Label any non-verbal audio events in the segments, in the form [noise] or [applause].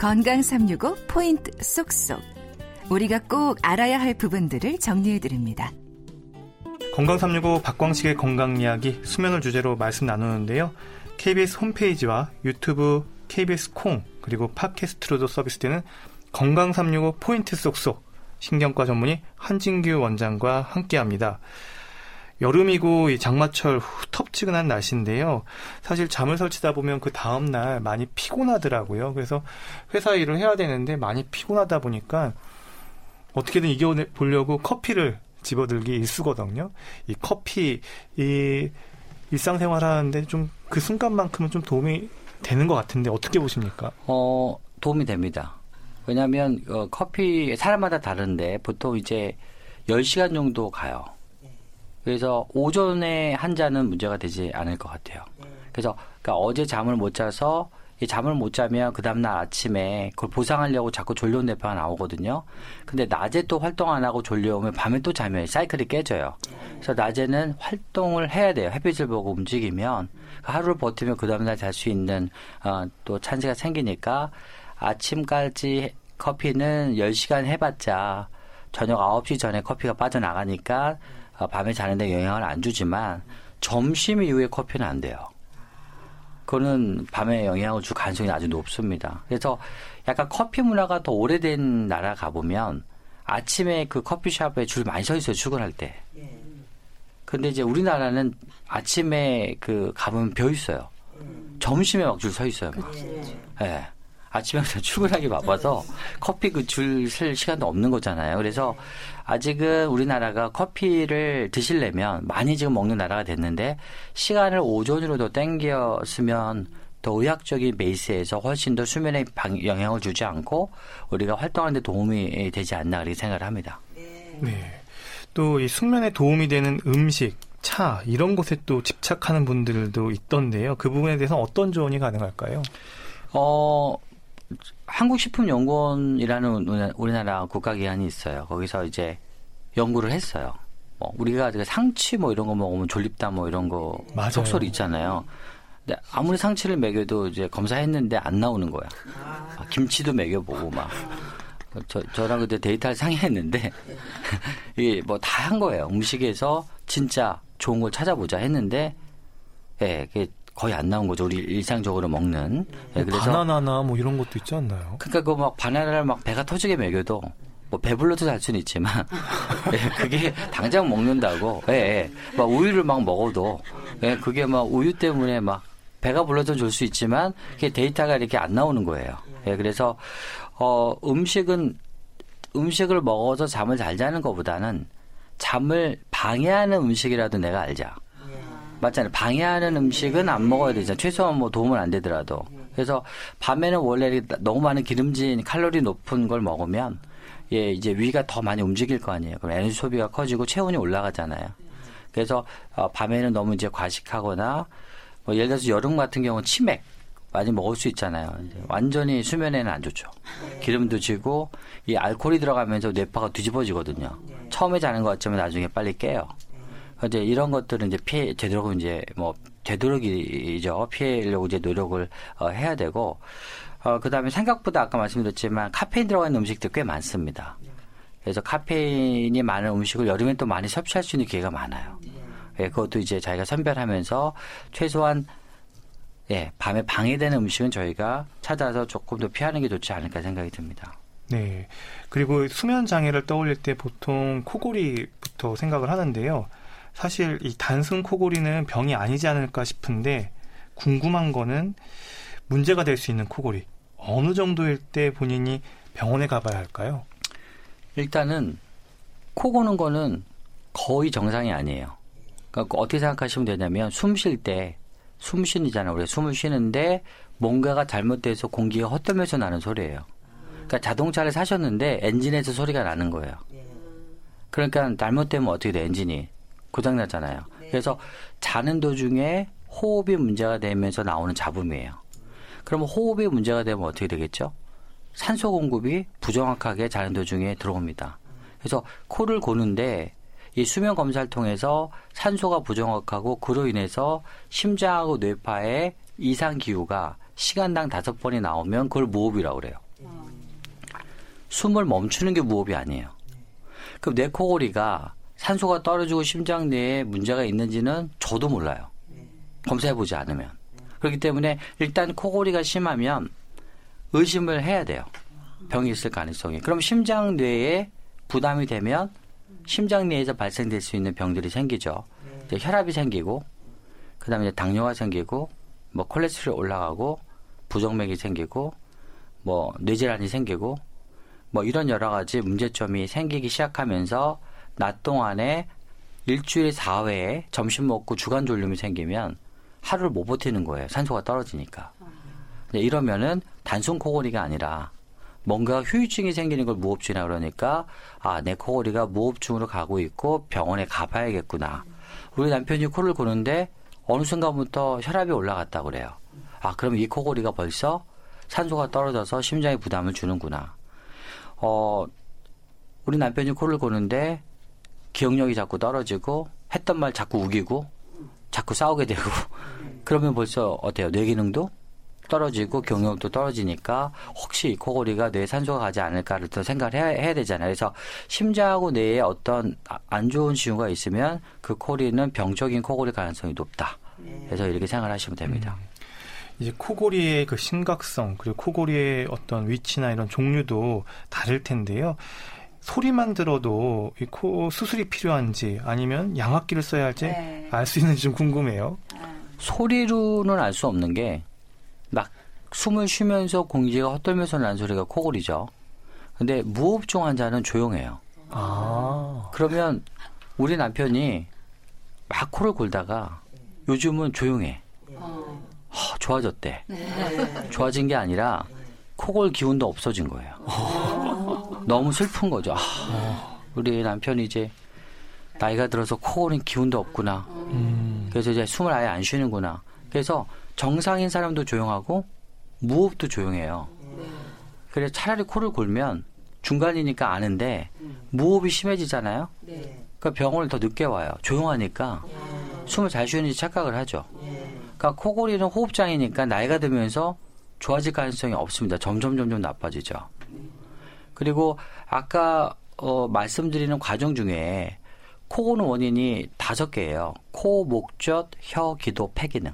건강 365 포인트 쏙쏙. 우리가 꼭 알아야 할 부분들을 정리해 드립니다. 건강 365 박광식의 건강 이야기 수면을 주제로 말씀 나누는데요. KBS 홈페이지와 유튜브, KBS 콩, 그리고 팟캐스트로도 서비스되는 건강 365 포인트 쏙쏙 신경과 전문의 한진규 원장과 함께 합니다. 여름이고 이 장마철 후텁지근한 날씨인데요. 사실 잠을 설치다 보면 그 다음 날 많이 피곤하더라고요. 그래서 회사 일을 해야 되는데 많이 피곤하다 보니까 어떻게든 이겨 보려고 커피를 집어들기 일수거든요. 이 커피, 이 일상생활 하는데 좀 그 순간만큼은 좀 도움이 되는 것 같은데 어떻게 보십니까? 어, 도움이 됩니다. 왜냐하면 어, 커피 사람마다 다른데 보통 이제 10시간 정도 가요. 그래서 오전에 한 잔은 문제가 되지 않을 것 같아요. 그래서 그러니까 어제 잠을 못 자서 이 잠을 못 자면 그 다음날 아침에 그걸 보상하려고 자꾸 졸려온 뇌파가 나오거든요. 근데 낮에 또 활동 안 하고 졸려오면 밤에 또 자면 사이클이 깨져요. 그래서 낮에는 활동을 해야 돼요. 햇빛을 보고 움직이면 하루를 버티면 그 다음날 잘 수 있는 어, 또 찬스가 생기니까 아침까지 커피는 10시간 해봤자 저녁 9시 전에 커피가 빠져나가니까 어, 밤에 자는데 영향을 안 주지만 점심 이후에 커피는 안 돼요. 그거는 밤에 영향을 줄 가능성이 아주 높습니다. 그래서 약간 커피 문화가 더 오래된 나라 가보면 아침에 그 커피숍에 줄 많이 서 있어요, 출근할 때. 근데 이제 우리나라는 아침에 그 가보면 벼 있어요. 점심에 막 줄 서 있어요. 막. 예. 네. 아침에 출근하기 바빠서 커피 그 줄 쓸 시간도 없는 거잖아요. 그래서 아직은 우리나라가 커피를 드시려면 많이 지금 먹는 나라가 됐는데 시간을 오전으로 더 땡겼으면 더 의학적인 베이스에서 훨씬 더 수면에 방, 영향을 주지 않고 우리가 활동하는 데 도움이 되지 않나 그렇게 생각을 합니다. 네. 또 이 숙면에 도움이 되는 음식, 차 이런 곳에 또 집착하는 분들도 있던데요. 그 부분에 대해서 어떤 조언이 가능할까요? 어, 한국식품연구원이라는 우리나라 국가기관이 있어요. 거기서 이제 연구를 했어요. 뭐 우리가 상치 뭐 이런 거 먹으면 졸립다 뭐 이런 거 맞아요. 속설이 있잖아요. 근데 아무리 상치를 먹여도 이제 검사했는데 안 나오는 거야. 아, 김치도 먹여보고 막. 저, 저랑 그때 데이터를 상의했는데, [laughs] 이게 뭐 다 한 거예요. 음식에서 진짜 좋은 걸 찾아보자 했는데, 예, 그게 거의 안 나온 거죠. 우리 일상적으로 먹는. 예, 그래서 바나나나 뭐 이런 것도 있지 않나요? 그러니까 그 막 바나나를 막 배가 터지게 먹여도 뭐 배불러도 잘 수는 있지만 [laughs] 예, 그게 당장 먹는다고. 예, 예. 막 우유를 막 먹어도 예, 그게 막 우유 때문에 막 배가 불러도 줄수 있지만 그게 데이터가 이렇게 안 나오는 거예요. 예, 그래서 어 음식은 음식을 먹어서 잠을 잘 자는 것보다는 잠을 방해하는 음식이라도 내가 알자. 맞잖아요. 방해하는 음식은 안 먹어야 되잖아요. 최소한 뭐 도움은 안 되더라도. 그래서 밤에는 원래 너무 많은 기름진 칼로리 높은 걸 먹으면 예, 이제 위가 더 많이 움직일 거 아니에요. 그럼 에너지 소비가 커지고 체온이 올라가잖아요. 그래서 어, 밤에는 너무 이제 과식하거나 뭐 예를 들어서 여름 같은 경우는 치맥 많이 먹을 수 있잖아요. 완전히 수면에는 안 좋죠. 기름도 지고 이 알코올이 들어가면서 뇌파가 뒤집어지거든요. 처음에 자는 것 같지만 나중에 빨리 깨요. 이제 이런 것들은 이제 피해 되도록 이제 뭐 되도록이죠 피하려고 이제 노력을 어, 해야 되고 어 그다음에 생각보다 아까 말씀드렸지만 카페인 들어가 있는 음식들 꽤 많습니다. 그래서 카페인이 많은 음식을 여름에 또 많이 섭취할 수 있는 기회가 많아요. 예, 그것도 이제 자기가 선별하면서 최소한 예, 밤에 방해되는 음식은 저희가 찾아서 조금 더 피하는 게 좋지 않을까 생각이 듭니다. 네. 그리고 수면 장애를 떠올릴 때 보통 코골이부터 생각을 하는데요. 사실 이 단순 코골이는 병이 아니지 않을까 싶은데 궁금한 거는 문제가 될 수 있는 코골이 어느 정도일 때 본인이 병원에 가봐야 할까요? 일단은 코 고는 거는 거의 정상이 아니에요. 그러니까 어떻게 생각하시면 되냐면 숨 쉴 때 숨 쉬는잖아요. 우리 숨을 쉬는데 뭔가가 잘못돼서 공기가 헛되면서 나는 소리예요. 그러니까 자동차를 사셨는데 엔진에서 소리가 나는 거예요. 그러니까 잘못되면 어떻게 돼 엔진이 고장 나잖아요. 네. 그래서 자는 도중에 호흡이 문제가 되면서 나오는 잡음이에요. 그러면 호흡이 문제가 되면 어떻게 되겠죠? 산소 공급이 부정확하게 자는 도중에 들어옵니다. 그래서 코를 고는데 이 수면 검사를 통해서 산소가 부정확하고 그로 인해서 심장하고 뇌파에 이상 기후가 시간당 다섯 번이 나오면 그걸 무호흡이라고 그래요. 숨을 멈추는 게 무호흡이 아니에요. 그럼 내 코골이가 산소가 떨어지고 심장 내에 문제가 있는지는 저도 몰라요. 검사해 보지 않으면. 그렇기 때문에 일단 코골이가 심하면 의심을 해야 돼요. 병이 있을 가능성이. 그럼 심장 뇌에 부담이 되면 심장 내에서 발생될 수 있는 병들이 생기죠. 이제 혈압이 생기고, 그 다음에 당뇨가 생기고, 뭐 콜레스테롤이 올라가고, 부정맥이 생기고, 뭐 뇌질환이 생기고, 뭐 이런 여러 가지 문제점이 생기기 시작하면서 낮 동안에 일주일에 4회에 점심 먹고 주간 졸림이 생기면 하루를 못 버티는 거예요. 산소가 떨어지니까. 근데 이러면은 단순 코골이가 아니라 뭔가 후유증이 생기는 걸 무호흡증이라 그러니까 아, 내 코골이가 무호흡증으로 가고 있고 병원에 가봐야겠구나. 우리 남편이 코를 고는데 어느 순간부터 혈압이 올라갔다 그래요. 아, 그럼 이 코골이가 벌써 산소가 떨어져서 심장에 부담을 주는구나. 어, 우리 남편이 코를 고는데 기억력이 자꾸 떨어지고 했던 말 자꾸 우기고 자꾸 싸우게 되고 [laughs] 그러면 벌써 어때요? 뇌 기능도 떨어지고 경력도 떨어지니까 혹시 이 코골이가 뇌에 산소가 가지 않을까를 또 생각을 해야, 해야 되잖아요. 그래서 심장하고 뇌에 어떤 아- 안 좋은 징후가 있으면 그 코골이는 병적인 코골이 가능성이 높다. 그래서 이렇게 생각을 하시면 됩니다. 이제 코골이의 그 심각성 그리고 코골이의 어떤 위치나 이런 종류도 다를 텐데요. 소리만 들어도 이 코 수술이 필요한지 아니면 양압기를 써야 할지 네. 알수 있는지 좀 궁금해요. 소리로는 알 수 없는 게 막 숨을 쉬면서 공기가 헛돌면서 나는 소리가 코골이죠. 근데 무호흡증 환자는 조용해요. 아, 그러면 우리 남편이 막 코를 골다가 요즘은 조용해. 허, 좋아졌대. 좋아진 게 아니라 코골 기운도 없어진 거예요. 너무 슬픈 거죠. 아, 우리 남편이 이제 나이가 들어서 코골인 기운도 없구나. 음, 그래서 이제 숨을 아예 안 쉬는구나. 그래서 정상인 사람도 조용하고 무호흡도 조용해요. 그래서 차라리 코를 골면 중간이니까 아는데 무호흡이 심해지잖아요. 그러니까 병원을 더 늦게 와요. 조용하니까 숨을 잘 쉬는지 착각을 하죠. 그러니까 코골이는 호흡장애니까 나이가 들면서 좋아질 가능성이 없습니다. 점점 점점 나빠지죠. 그리고 아까 어, 말씀드리는 과정 중에 코고는 원인이 다섯 개예요. 코, 목 젖, 혀, 기도, 폐 기능.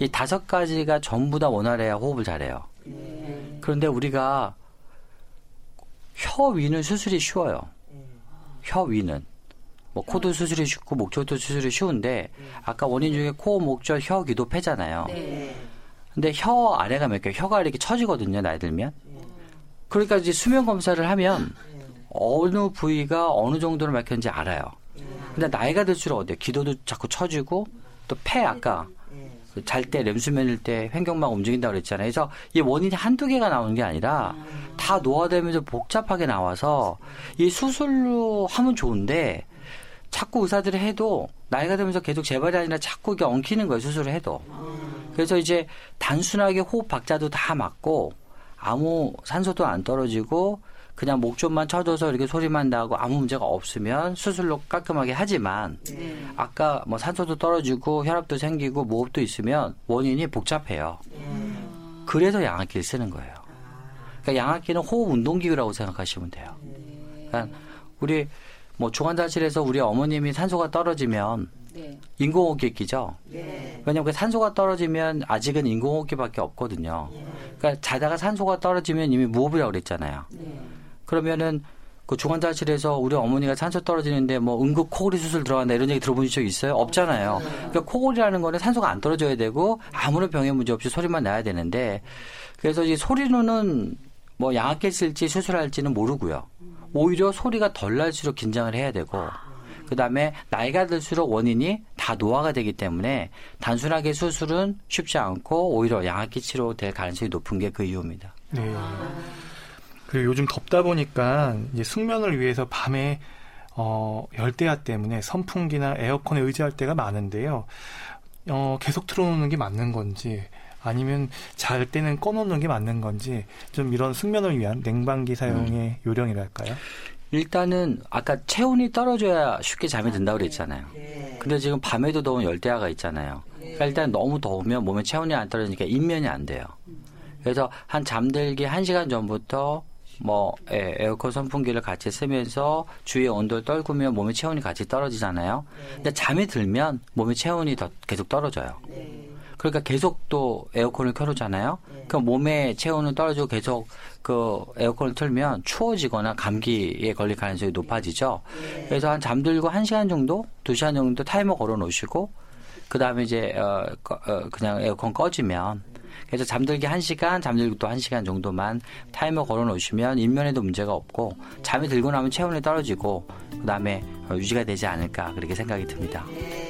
이 다섯 가지가 전부 다 원활해야 호흡을 잘해요. 그런데 우리가 혀 위는 수술이 쉬워요. 혀 위는. 뭐 코도 수술이 쉽고 목젖도 수술이 쉬운데 아까 원인 중에 코, 목 젖, 혀, 기도, 폐잖아요. 근데 혀 아래가 몇 개, 혀가 이렇게 처지거든요, 나이 들면. 그러니까 이제 수면 검사를 하면 어느 부위가 어느 정도로 막혔는지 알아요. 근데 나이가 들수록 어때요? 기도도 자꾸 처지고 또 폐 아까 잘 때 렘수면일 때 횡격막 움직인다고 그랬잖아요. 그래서 이 원인이 한두 개가 나오는 게 아니라 다 노화되면서 복잡하게 나와서 이 수술로 하면 좋은데 자꾸 의사들이 해도 나이가 들면서 계속 재발이 아니라 자꾸 이게 엉키는 거예요. 수술을 해도. 그래서 이제 단순하게 호흡 박자도 다 맞고 아무 산소도 안 떨어지고 그냥 목 좀만 쳐줘서 이렇게 소리만 나고 아무 문제가 없으면 수술로 깔끔하게 하지만 아까 뭐 산소도 떨어지고 혈압도 생기고 무호흡도 있으면 원인이 복잡해요. 그래서 양압기를 쓰는 거예요. 그러니까 양압기는 호흡 운동기구라고 생각하시면 돼요. 그러니까 우리 뭐 중환자실에서 우리 어머님이 산소가 떨어지면 인공호흡기 끼죠. 왜냐면 그 산소가 떨어지면 아직은 인공호흡기밖에 없거든요. 그러니까 자다가 산소가 떨어지면 이미 무호흡이라고 그랬잖아요. 그러면은 그 중환자실에서 우리 어머니가 산소 떨어지는데 뭐 응급 코골이 수술 들어간다 이런 얘기 들어보신 적 있어요? 없잖아요. 그러니까 코골이라는 거는 산소가 안 떨어져야 되고 아무런 병의 문제 없이 소리만 나야 되는데 그래서 이 소리로는 뭐 양압기 쓸지 수술할지는 모르고요. 오히려 소리가 덜 날수록 긴장을 해야 되고 그다음에 나이가 들수록 원인이 다 노화가 되기 때문에 단순하게 수술은 쉽지 않고 오히려 양압기 치료 될 가능성이 높은 게 그 이유입니다. 네. 그리고 요즘 덥다 보니까 이제 숙면을 위해서 밤에 어, 열대야 때문에 선풍기나 에어컨에 의지할 때가 많은데요. 어, 계속 틀어놓는 게 맞는 건지 아니면 잘 때는 꺼놓는 게 맞는 건지 좀 이런 숙면을 위한 냉방기 사용의 요령이랄까요? 일단은 아까 체온이 떨어져야 쉽게 잠이 든다고 그랬잖아요. 근데 지금 밤에도 더운 열대야가 있잖아요. 그러니까 일단 너무 더우면 몸에 체온이 안 떨어지니까 인면이 안 돼요. 그래서 한 잠들기 1시간 전부터 뭐 예, 에어컨 선풍기를 같이 쓰면서 주위의 온도를 떨구면 몸의 체온이 같이 떨어지잖아요. 근데 잠이 들면 몸의 체온이 더 계속 떨어져요. 그러니까 계속 또 에어컨을 켜놓잖아요. 그 몸의 체온은 떨어지고 계속 그 에어컨을 틀면 추워지거나 감기에 걸릴 가능성이 높아지죠. 그래서 한 잠들고 한 시간 정도, 두 시간 정도 타이머 걸어 놓으시고 그 다음에 이제 어, 꺼- 어, 그냥 에어컨 꺼지면 그래서 잠들기 한시간 잠들기 또 한시간 정도만 타이머 걸어 놓으시면 인면에도 문제가 없고 잠이 들고 나면 체온이 떨어지고 그다음에 어, 유지가 되지 않을까 그렇게 생각이 듭니다. 네.